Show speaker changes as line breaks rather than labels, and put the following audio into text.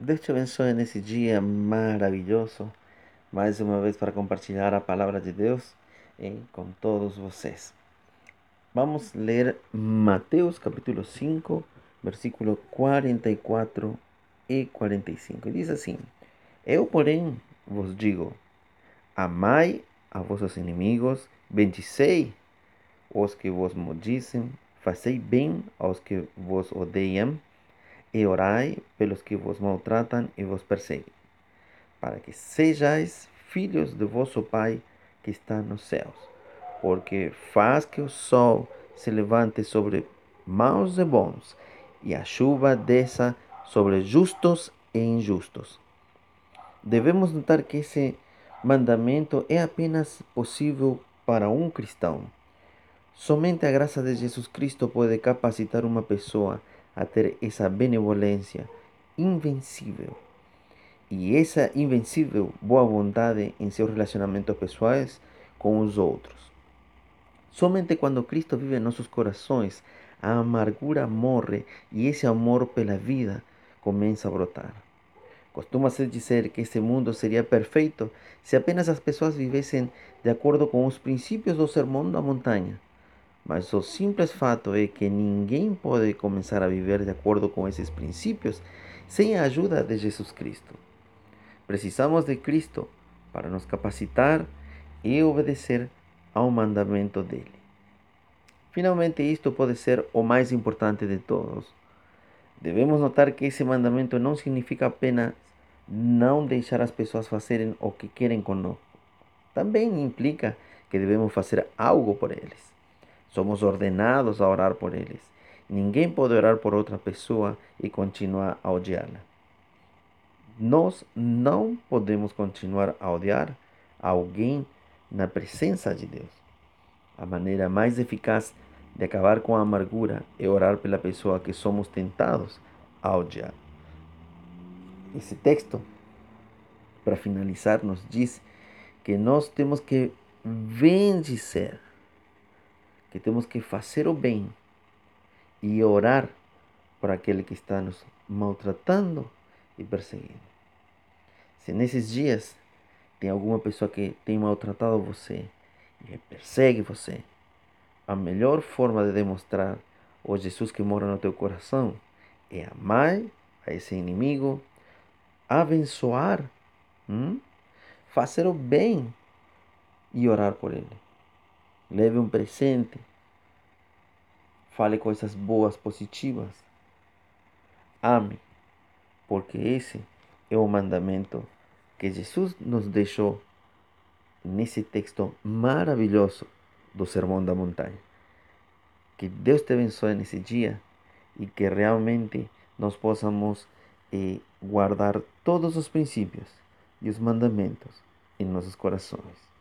Deus te abençoe nesse dia maravilhoso, mais uma vez para compartilhar a palavra de Deus eh, com todos vocês. Vamos ler Mateus capítulo 5, versículo 44 e 45. Diz assim: Eu, porém, vos digo: amai a vossos inimigos, bendicei os que vos maldizem, fazei bem aos que vos odeiam e orai pelos que vos maltratam e vos perseguem, para que sejais filhos de vosso Pai que está nos céus, porque faz que o sol se levante sobre maus e bons, e a chuva desça sobre justos e injustos. Devemos notar que esse mandamento é apenas possível para um cristão. Somente a graça de Jesus Cristo pode capacitar uma pessoa a ter essa benevolência invencível e essa invencível boa vontade em seus relacionamentos pessoais com os outros. Somente quando Cristo vive em nossos corações, a amargura morre e esse amor pela vida começa a brotar. Costuma-se dizer que esse mundo seria perfeito se apenas as pessoas vivessem de acordo com os princípios do Sermão da Montanha. Mas o simples fato é que ninguém pode começar a viver de acordo com esses princípios sem a ajuda de Jesus Cristo. Precisamos de Cristo para nos capacitar e obedecer ao mandamento dele. Finalmente, isto pode ser o mais importante de todos. Devemos notar que esse mandamento não significa apenas não deixar as pessoas fazerem o que querem conosco. Também implica que devemos fazer algo por eles. Somos ordenados a orar por eles. Ninguém pode orar por outra pessoa e continuar a odiá-la. Nós não podemos continuar a odiar alguém na presença de Deus. A maneira mais eficaz de acabar com a amargura é orar pela pessoa que somos tentados a odiar. Esse texto, para finalizar, nos diz que nós temos que vencer que temos que fazer o bem e orar por aquele que está nos maltratando e perseguindo. Se nesses dias tem alguma pessoa que tem maltratado você e persegue você, a melhor forma de demonstrar o Jesus que mora no teu coração é amar a esse inimigo, abençoar, hum? fazer o bem e orar por ele. Leve um presente. Fale coisas boas, positivas. Ame, porque esse é o mandamento que Jesus nos deixou nesse texto maravilhoso do Sermão da Montanha. Que Deus te abençoe nesse dia e que realmente nós possamos eh, guardar todos os princípios e os mandamentos em nossos corações.